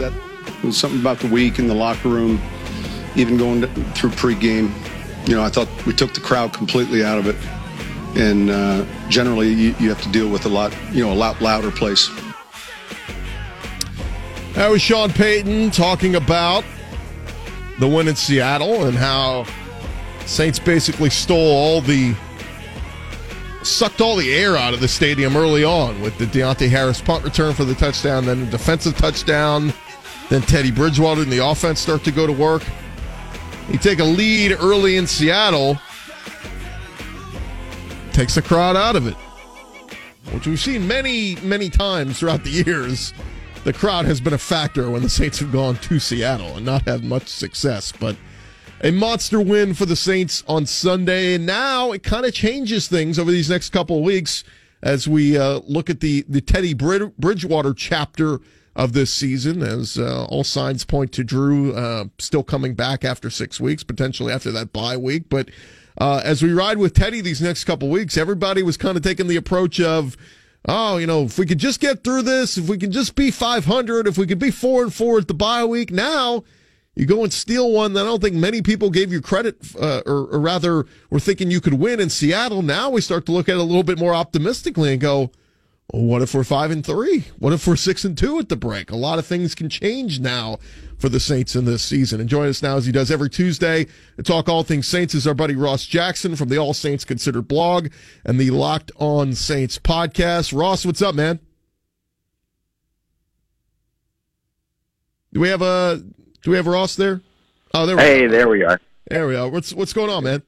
That was something about the week in the locker room, even going through pregame. You know, I thought we took the crowd completely out of it, and uh, generally you, you have to deal with a lot, you know, a lot louder place. That was Sean Payton talking about the win in Seattle and how Saints basically stole all the sucked all the air out of the stadium early on with the Deonte Harris punt return for the touchdown, then a defensive touchdown, then Teddy Bridgewater and the offense start to go to work. You take a lead early in Seattle, takes the crowd out of it, which we've seen many, many times throughout the years the crowd has been a factor when the Saints have gone to Seattle and not had much success. But a monster win for the Saints on Sunday. And now it kind of changes things over these next couple of weeks as we uh, look at the, the Teddy Bridgewater chapter of this season, as uh, all signs point to Drew uh, still coming back after six weeks, potentially after that bye week. But uh, as we ride with Teddy these next couple weeks, everybody was kind of taking the approach of, oh, you know, if we could just get through this, if we could just be 500, if we could be four and four at the bye week, now you go and steal one that I don't think many people gave you credit, uh, or, or, rather were thinking you could win in Seattle. Now we start to look at it a little bit more optimistically and go, what if we're five and three? What if we're six and two at the break? A lot of things can change now for the Saints in this season. And join us now as he does every Tuesday to talk all things Saints is our buddy Ross Jackson from the All Saints Considered blog and the Locked On Saints podcast. Ross, what's up, man? Do we have a do we have Ross there? Oh, there. We hey, are. there we are. There we are. What's what's going on, man?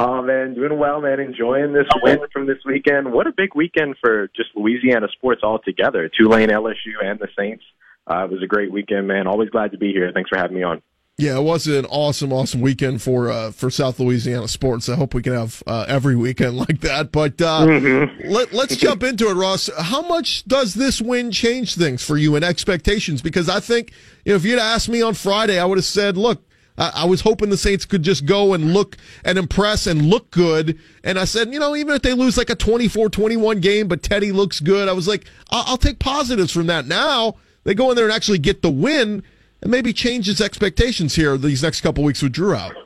Oh man, doing well, man. Enjoying this win from this weekend. What a big weekend for just Louisiana sports altogether. Tulane, LSU, and the Saints. Uh, it was a great weekend, man. Always glad to be here. Thanks for having me on. Yeah, it was an awesome, awesome weekend for uh, for South Louisiana sports. I hope we can have uh, every weekend like that. But uh, mm-hmm. let, let's jump into it, Ross. How much does this win change things for you and expectations? Because I think you know, if you'd asked me on Friday, I would have said, "Look, I was hoping the Saints could just go and look and impress and look good. And I said, you know, even if they lose like a 24 21 game, but Teddy looks good, I was like, I'll, I'll take positives from that. Now they go in there and actually get the win and maybe change his expectations here these next couple weeks with Drew out.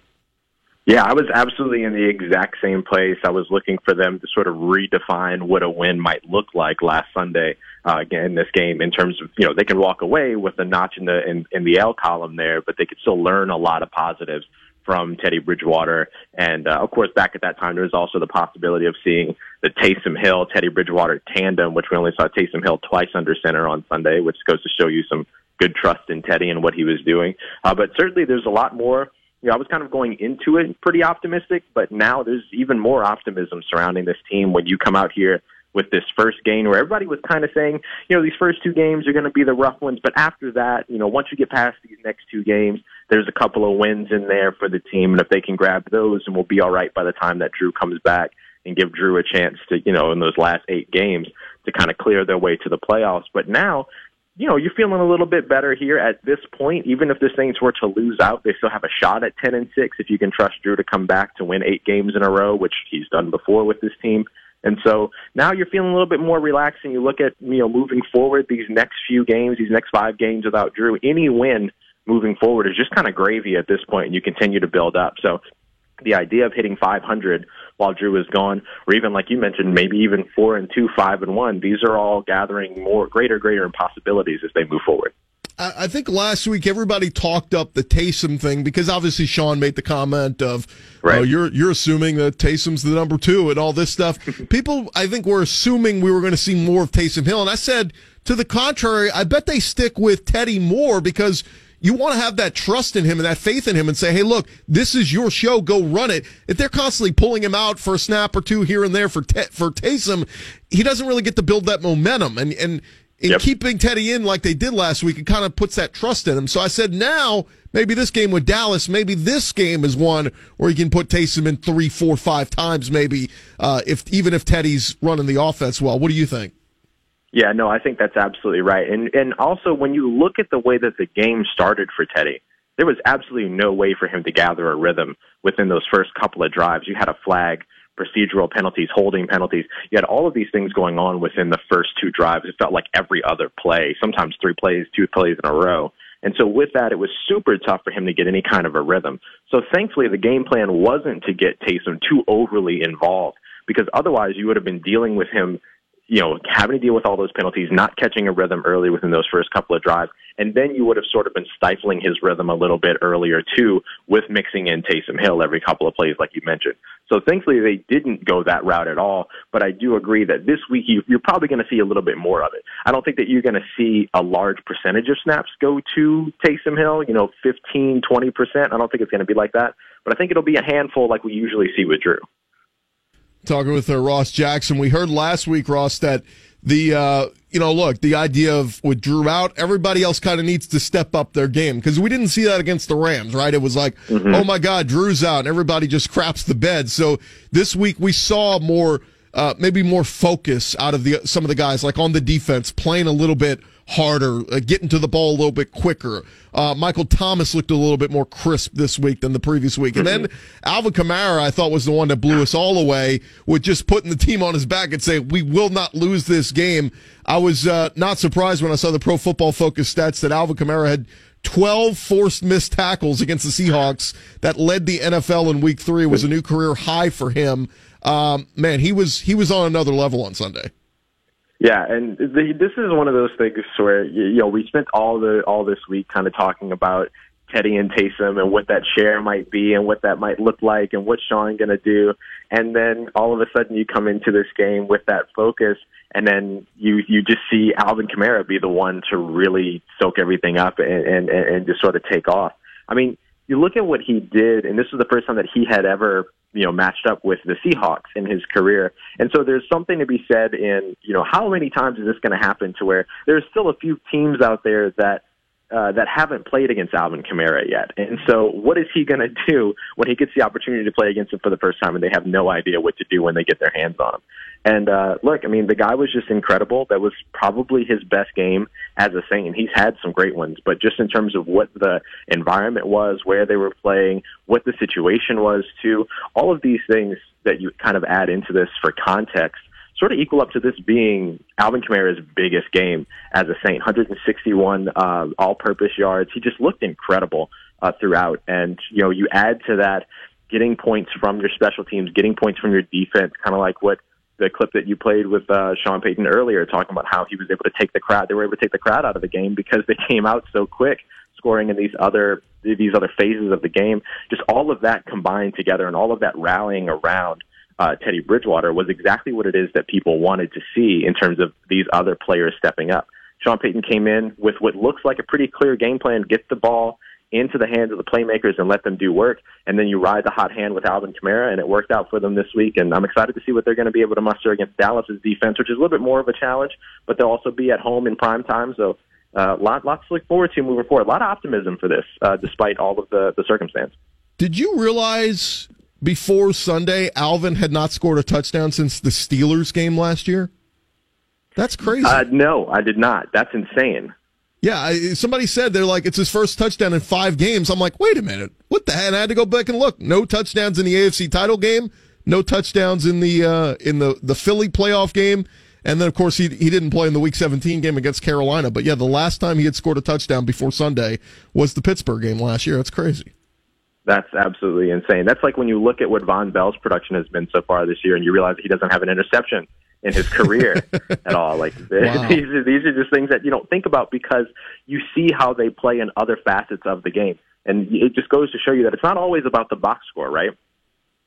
Yeah, I was absolutely in the exact same place. I was looking for them to sort of redefine what a win might look like last Sunday uh, again in this game in terms of you know they can walk away with a notch in the in, in the L column there, but they could still learn a lot of positives from Teddy Bridgewater. And uh, of course, back at that time, there was also the possibility of seeing the Taysom Hill Teddy Bridgewater tandem, which we only saw Taysom Hill twice under center on Sunday, which goes to show you some good trust in Teddy and what he was doing. Uh, but certainly, there's a lot more. You know, I was kind of going into it pretty optimistic, but now there's even more optimism surrounding this team when you come out here with this first game where everybody was kind of saying, you know, these first two games are going to be the rough ones, but after that, you know, once you get past these next two games, there's a couple of wins in there for the team, and if they can grab those, and we'll be all right by the time that Drew comes back and give Drew a chance to, you know, in those last eight games to kind of clear their way to the playoffs. But now, you know, you're feeling a little bit better here at this point. Even if the Saints were to lose out, they still have a shot at 10 and 6 if you can trust Drew to come back to win eight games in a row, which he's done before with this team. And so now you're feeling a little bit more relaxed and you look at, you know, moving forward these next few games, these next five games without Drew, any win moving forward is just kind of gravy at this point and you continue to build up. So the idea of hitting 500 while Drew is gone, or even like you mentioned, maybe even four and two, five and one, these are all gathering more greater, greater impossibilities as they move forward. I think last week everybody talked up the Taysom thing because obviously Sean made the comment of, oh, right. "Oh, you're you're assuming that Taysom's the number two and all this stuff." People, I think, were assuming we were going to see more of Taysom Hill, and I said to the contrary. I bet they stick with Teddy more because you want to have that trust in him and that faith in him and say, hey, look, this is your show. Go run it. If they're constantly pulling him out for a snap or two here and there for, for Taysom, he doesn't really get to build that momentum. And, and in Yep. keeping Teddy in like they did last week, it kind of puts that trust in him. So I said, now maybe this game with Dallas, maybe this game is one where you can put Taysom in three, four, five times, maybe uh, if even if Teddy's running the offense well. What do you think? Yeah, no, I think that's absolutely right. And and also when you look at the way that the game started for Teddy, there was absolutely no way for him to gather a rhythm within those first couple of drives. You had a flag, procedural penalties, holding penalties. You had all of these things going on within the first two drives. It felt like every other play, sometimes three plays, two plays in a row. And so with that, it was super tough for him to get any kind of a rhythm. So thankfully, the game plan wasn't to get Taysom too overly involved because otherwise you would have been dealing with him you know, having to deal with all those penalties, not catching a rhythm early within those first couple of drives, and then you would have sort of been stifling his rhythm a little bit earlier too, with mixing in Taysom Hill every couple of plays, like you mentioned. So thankfully they didn't go that route at all. But I do agree that this week you, you're probably going to see a little bit more of it. I don't think that you're going to see a large percentage of snaps go to Taysom Hill. You know, 15, 20 percent. I don't think it's going to be like that. But I think it'll be a handful, like we usually see with Drew. Talking with uh, Ross Jackson. We heard last week, Ross, that the uh, you know look the idea of with Drew out, everybody else kind of needs to step up their game because we didn't see that against the Rams, right? It was like, oh my God, Drew's out, and everybody just craps the bed. So this week we saw more. Uh, maybe more focus out of the some of the guys, like on the defense, playing a little bit harder, uh, getting to the ball a little bit quicker. Uh, Michael Thomas looked a little bit more crisp this week than the previous week. And then Alvin Kamara, I thought was the one that blew us all away with just putting the team on his back and saying, we will not lose this game. I was uh, not surprised when I saw the pro football focus stats that Alvin Kamara had 12 forced missed tackles against the Seahawks that led the NFL in week three. It was a new career high for him. Um, man, he was, he was on another level on Sunday. Yeah, and the, this is one of those things where you know we spent all the all this week kind of talking about Teddy and Taysom and what that share might be and what that might look like and what's Sean going to do, and then all of a sudden you come into this game with that focus, and then you you just see Alvin Kamara be the one to really soak everything up and and, and just sort of take off. I mean, you look at what he did, and this was the first time that he had ever you know matched up with the Seahawks in his career. And so there's something to be said in you know how many times is this going to happen to where there's still a few teams out there that. Uh, that haven't played against Alvin Kamara yet. And so what is he going to do when he gets the opportunity to play against him for the first time and they have no idea what to do when they get their hands on him? And uh, look, I mean, the guy was just incredible. That was probably his best game as a Saint. He's had some great ones, but just in terms of what the environment was, where they were playing, what the situation was, too, all of these things that you kind of add into this for context sort of equal up to this being Alvin Kamara's biggest game as a Saint. 161 uh, all-purpose yards. He just looked incredible uh, throughout. And you know, you add to that getting points from your special teams, getting points from your defense, kind of like what the clip that you played with uh, Sean Payton earlier, talking about how he was able to take the crowd. They were able to take the crowd out of the game because they came out so quick, scoring in these other these other phases of the game. Just all of that combined together, and all of that rallying around uh, Teddy Bridgewater was exactly what it is that people wanted to see in terms of these other players stepping up. Sean Payton came in with what looks like a pretty clear game plan: get the ball into the hands of the playmakers and let them do work. And then you ride the hot hand with Alvin Kamara, and it worked out for them this week. And I'm excited to see what they're going to be able to muster against Dallas's defense, which is a little bit more of a challenge, but they'll also be at home in prime time. So uh, lot, lots to look forward to moving forward. A lot of optimism for this, uh, despite all of the, the circumstance. Did you realize before Sunday Alvin had not scored a touchdown since the Steelers game last year? That's crazy. Uh, no, I did not. That's insane. Yeah, I, somebody said they're like it's his first touchdown in five games. I'm like, wait a minute, what the hell? And I had to go back and look. No touchdowns in the AFC title game. No touchdowns in the uh, in the the Philly playoff game. And then of course he he didn't play in the Week 17 game against Carolina. But yeah, the last time he had scored a touchdown before Sunday was the Pittsburgh game last year. That's crazy. That's absolutely insane. That's like when you look at what Vonn Bell's production has been so far this year, and you realize he doesn't have an interception in his career at all. Like Wow. these are these are just things that you don't think about because you see how they play in other facets of the game, and it just goes to show you that it's not always about the box score, right?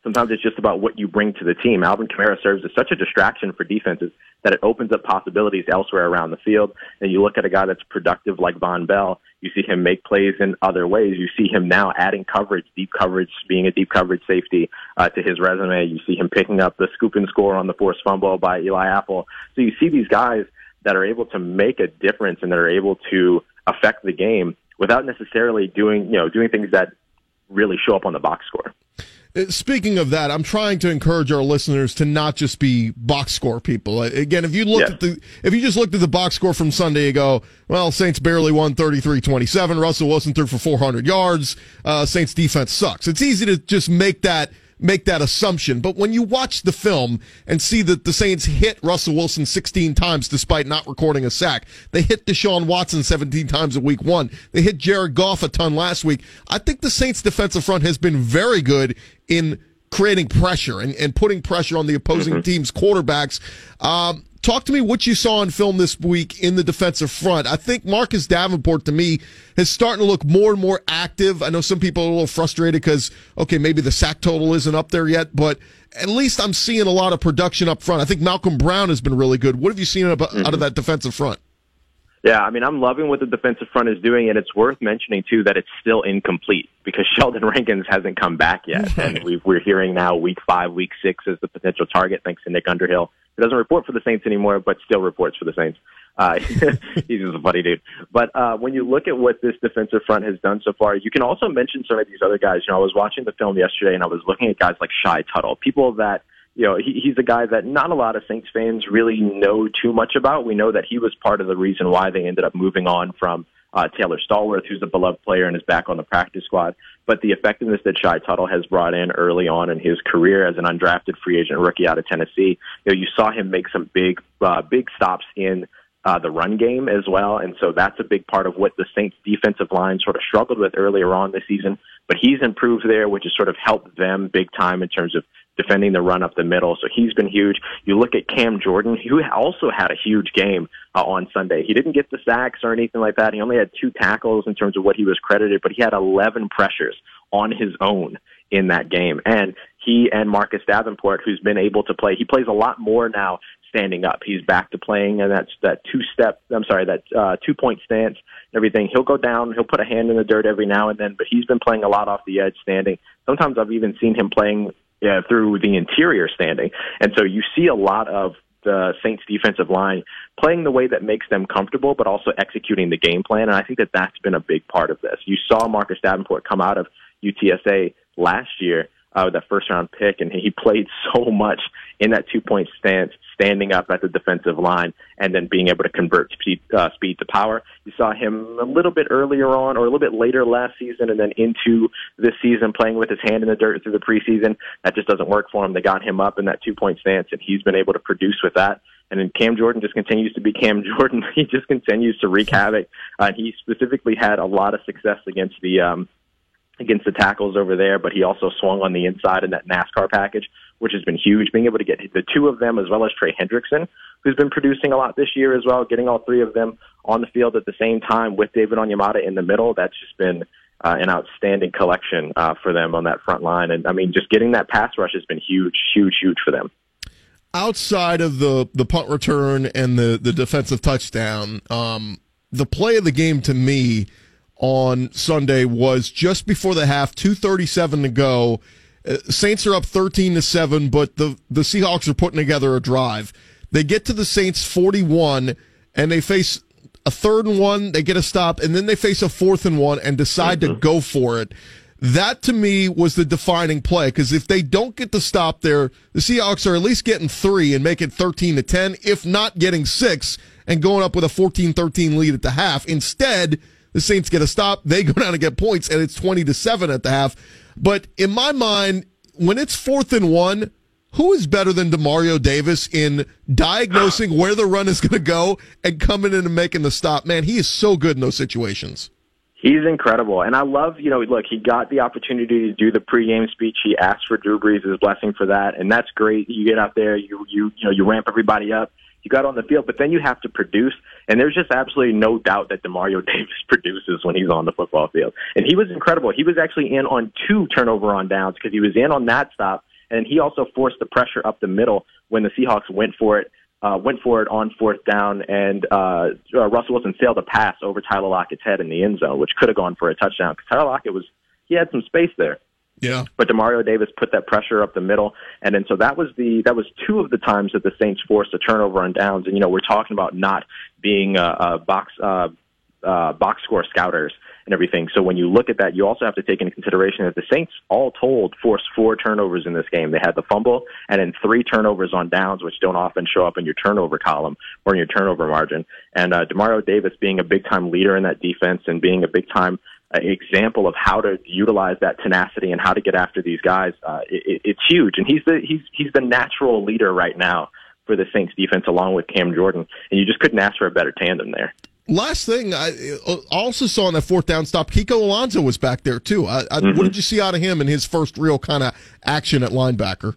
Sometimes it's just about what you bring to the team. Alvin Kamara serves as such a distraction for defenses that it opens up possibilities elsewhere around the field. And you look at a guy that's productive like Vonn Bell, you see him make plays in other ways. You see him now adding coverage, deep coverage, being a deep coverage safety uh, to his resume. You see him picking up the scoop and score on the forced fumble by Eli Apple. So you see these guys that are able to make a difference and that are able to affect the game without necessarily doing, you know, doing things that really show up on the box score. Uh, speaking of that, I'm trying to encourage our listeners to not just be box score people. Uh, again, if you look at the, if you just looked at the box score from Sunday, you go, well, Saints barely won 33-27. Russell Wilson threw for 400 yards. Uh, Saints defense sucks. It's easy to just make that make that assumption. But when you watch the film and see that the Saints hit Russell Wilson 16 times despite not recording a sack, they hit Deshaun Watson 17 times in week one. They hit Jared Goff a ton last week. I think the Saints defensive front has been very good in creating pressure and, and putting pressure on the opposing mm-hmm. team's quarterbacks. Um, Talk to me what you saw on film this week in the defensive front. I think Marcus Davenport to me is starting to look more and more active. I know some people are a little frustrated because okay, maybe the sack total isn't up there yet, but at least I'm seeing a lot of production up front. I think Malcolm Brown has been really good. What have you seen out of mm-hmm. that defensive front? Yeah, I mean, I'm loving what the defensive front is doing, and it's worth mentioning too that it's still incomplete because Sheldon Rankins hasn't come back yet, and we are hearing now week five, week six as the potential target, thanks to Nick Underhill he doesn't report for the Saints anymore, but still reports for the Saints. Uh, he's just a funny dude. But uh, when you look at what this defensive front has done so far, you can also mention some of these other guys. You know, I was watching the film yesterday, and I was looking at guys like Shy Tuttle, people that you know, he, he's a guy that not a lot of Saints fans really know too much about. We know that he was part of the reason why they ended up moving on from uh, Taylor Stallworth, who's a beloved player and is back on the practice squad. But the effectiveness that Shy Tuttle has brought in early on in his career as an undrafted free agent rookie out of Tennessee, you know, you saw him make some big, uh, big stops in uh, the run game as well. And so that's a big part of what the Saints defensive line sort of struggled with earlier on this season. But he's improved there, which has sort of helped them big time in terms of defending the run up the middle. So he's been huge. You look at Cam Jordan, who also had a huge game uh, on Sunday. He didn't get the sacks or anything like that. He only had two tackles in terms of what he was credited, but he had 11 pressures on his own in that game. And he and Marcus Davenport, who's been able to play, he plays a lot more now standing up. He's back to playing and that's that two step I'm sorry, that uh two point stance everything. He'll go down, he'll put a hand in the dirt every now and then, but he's been playing a lot off the edge standing. Sometimes I've even seen him playing uh, through the interior standing. And so you see a lot of the Saints defensive line playing the way that makes them comfortable, but also executing the game plan. And I think that that's been a big part of this. You saw Marcus Davenport come out of UTSA last year uh, that first round pick, and he played so much in that two point stance, standing up at the defensive line, and then being able to convert speed, uh, speed to power. You saw him a little bit earlier on, or a little bit later last season, and then into this season playing with his hand in the dirt through the preseason. That just doesn't work for him. They got him up in that two point stance, and he's been able to produce with that. And then Cam Jordan just continues to be Cam Jordan. he just continues to wreak havoc. Uh, he specifically had a lot of success against the um, against the tackles over there, but he also swung on the inside in that NASCAR package, which has been huge. Being able to get the two of them as well as Trey Hendrickson, who's been producing a lot this year as well, getting all three of them on the field at the same time with David Onyemata in the middle, that's just been uh, an outstanding collection uh, for them on that front line. And I mean, just getting that pass rush has been huge, huge, huge for them. Outside of the the punt return and the the defensive touchdown, um, the play of the game to me on Sunday was just before the half, 237 to go. Uh, Saints are up 13 to 7, but the, the Seahawks are putting together a drive. They get to the Saints 41 and they face a third and one, they get a stop, and then they face a fourth and one and decide mm-hmm. to go for it. That to me was the defining play because if they don't get the stop there, the Seahawks are at least getting three and make it 13 to 10, if not getting six and going up with a 14 13 lead at the half. Instead, the Saints get a stop. They go down and get points, and it's 20 to 7 at the half. But in my mind, when it's fourth and one, who is better than Demario Davis in diagnosing where the run is going to go and coming in and making the stop? Man, he is so good in those situations. He's incredible. And I love, you know, look, he got the opportunity to do the pregame speech. He asked for Drew Brees' blessing for that. And that's great. You get out there, you, you, you know, you ramp everybody up you got on the field, but then you have to produce. And there's just absolutely no doubt that Demario Davis produces when he's on the football field. And he was incredible. He was actually in on two turnover on downs because he was in on that stop, and he also forced the pressure up the middle when the Seahawks went for it. Uh, went for it on fourth down, and uh, uh, Russell Wilson sailed a pass over Tyler Lockett's head in the end zone, which could have gone for a touchdown. Because Tyler Lockett was he had some space there, Yeah. But Demario Davis put that pressure up the middle, and then so that was the that was two of the times that the Saints forced a turnover on downs. And you know we're talking about not being a, a box uh, uh, box score scouters and everything. So when you look at that, you also have to take into consideration that the Saints all told forced four turnovers in this game. They had the fumble and then three turnovers on downs, which don't often show up in your turnover column or in your turnover margin. And uh, Demario Davis being a big time leader in that defense and being a big time uh, example of how to utilize that tenacity and how to get after these guys, uh, it, it's huge. And he's the he's he's the natural leader right now for the Saints defense, along with Cam Jordan. And you just couldn't ask for a better tandem there. Last thing, I also saw on that fourth down stop, Kiko Alonso was back there too. I, I, mm-hmm. What did you see out of him in his first real kind of action at linebacker?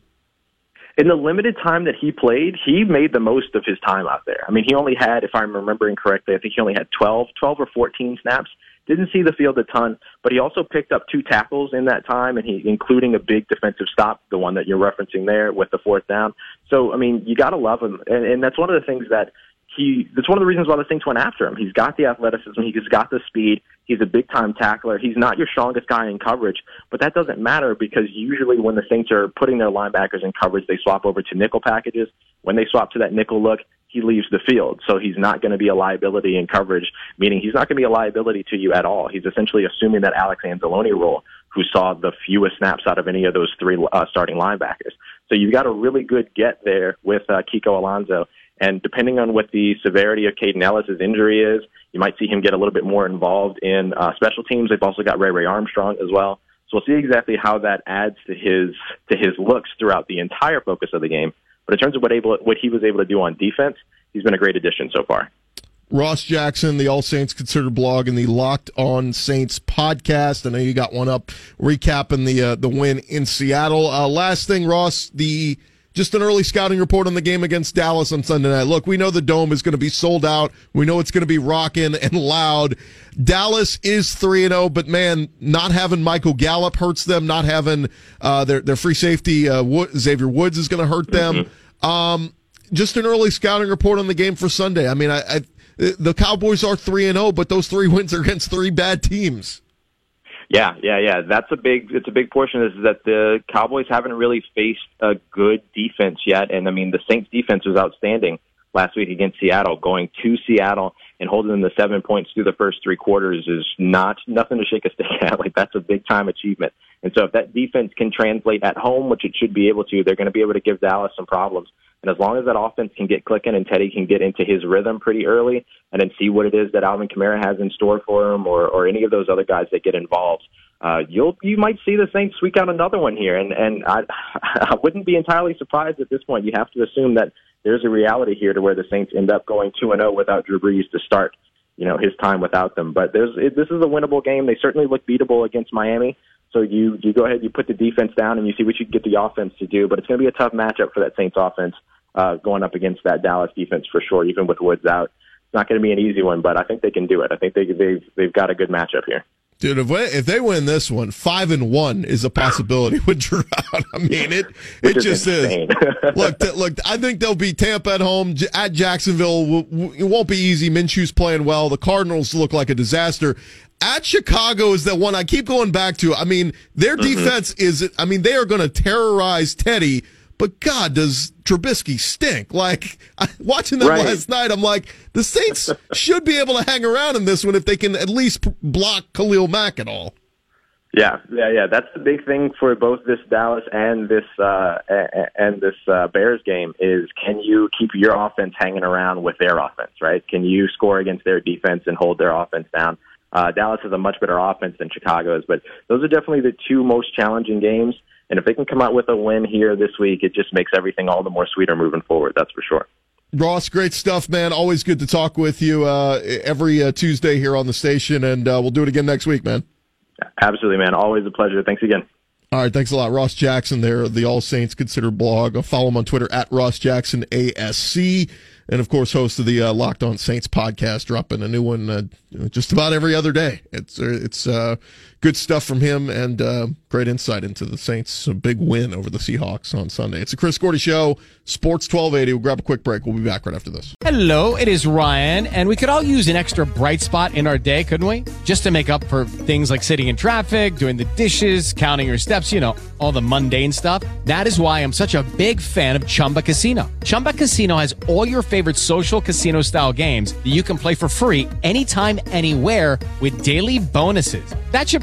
In the limited time that he played, he made the most of his time out there. I mean, he only had, if I'm remembering correctly, I think he only had 12, 12 or 14 snaps. Didn't see the field a ton, but he also picked up two tackles in that time, and he, including a big defensive stop, the one that you're referencing there with the fourth down. So, I mean, you got to love him, and, and that's one of the things that he that's one of the reasons why the Saints went after him. He's got the athleticism, he's got the speed, he's a big time tackler. He's not your strongest guy in coverage, but that doesn't matter because usually when the Saints are putting their linebackers in coverage, they swap over to nickel packages. When they swap to that nickel look, he leaves the field. So he's not going to be a liability in coverage, meaning he's not going to be a liability to you at all. He's essentially assuming that Alex Anzalone role, who saw the fewest snaps out of any of those three uh, starting linebackers. So you've got a really good get there with uh, Kiko Alonso. And depending on what the severity of Kaden Elliss's injury is, you might see him get a little bit more involved in uh, special teams. They've also got Ray Ray Armstrong as well. So we'll see exactly how that adds to his to his looks throughout the entire focus of the game. But in terms of what able what he was able to do on defense, he's been a great addition so far. Ross Jackson, the All Saints Considered blog, and the Locked On Saints podcast. I know you got one up recapping the uh, the win in Seattle. Uh, last thing, Ross, the just an early scouting report on the game against Dallas on Sunday night. Look, we know the dome is going to be sold out. We know it's going to be rocking and loud. Dallas is 3 and 0, but man, not having Michael Gallup hurts them. Not having uh, their their free safety uh, Xavier Woods is going to hurt them. Mm-hmm. Um, just an early scouting report on the game for Sunday. I mean, I, I the Cowboys are 3 and 0, but those three wins are against three bad teams. Yeah, yeah, yeah. That's a big. It's a big portion. Is that the Cowboys haven't really faced a good defense yet, and I mean the Saints' defense was outstanding last week against Seattle. Going to Seattle and holding them to seven points through the first three quarters is not nothing to shake a stick at. Like that's a big time achievement. And so if that defense can translate at home, which it should be able to, they're going to be able to give Dallas some problems. And as long as that offense can get clicking and Teddy can get into his rhythm pretty early and then see what it is that Alvin Kamara has in store for him or, or any of those other guys that get involved, uh, you'll, you might see the Saints squeak out another one here. And, and I, I wouldn't be entirely surprised at this point. You have to assume that there's a reality here to where the Saints end up going 2 and 0 without Drew Brees to start, you know, his time without them. But there's, this is a winnable game. They certainly look beatable against Miami. So you, you go ahead, you put the defense down and you see what you can get the offense to do. But it's going to be a tough matchup for that Saints offense uh, going up against that Dallas defense for sure, even with Woods out. It's not going to be an easy one, but I think they can do it. I think they, they've they've got a good matchup here. Dude, if, we, if they win this one, five and one is a possibility with out. I mean, it it is just insane. is. look, th- look, I think they'll be Tampa at home at Jacksonville. It won't be easy. Minshew's playing well. The Cardinals look like a disaster. At Chicago is the one I keep going back to. I mean, their mm-hmm. defense is. I mean, they are going to terrorize Teddy but God, does Trubisky stink? Like watching them right. last night, I'm like, the Saints should be able to hang around in this one if they can at least block Khalil Mack at all. Yeah, yeah, yeah. That's the big thing for both this Dallas and this uh, and this uh, Bears game is can you keep your offense hanging around with their offense, right? Can you score against their defense and hold their offense down? Uh, Dallas has a much better offense than Chicago's, but those are definitely the two most challenging games. And if they can come out with a win here this week, it just makes everything all the more sweeter moving forward. That's for sure. Ross, great stuff, man. Always good to talk with you uh, every uh, Tuesday here on the station, and uh, we'll do it again next week, man. Absolutely, man. Always a pleasure. Thanks again. All right, thanks a lot. Ross Jackson there, the All Saints Consider blog. Follow him on Twitter at Ross Jackson ASC. And of course, host of the uh, Locked On Saints podcast, dropping a new one uh, just about every other day. It's uh, it's uh, good stuff from him and uh, great insight into the Saints' a big win over the Seahawks on Sunday. It's a Chris Gordy show, Sports 1280. We'll grab a quick break. We'll be back right after this. Hello, it is Ryan, and we could all use an extra bright spot in our day, couldn't we? Just to make up for things like sitting in traffic, doing the dishes, counting your steps, you know, all the mundane stuff. That is why I'm such a big fan of Chumba Casino. Chumba Casino has all your favorite social casino style games that you can play for free anytime, anywhere with daily bonuses. That should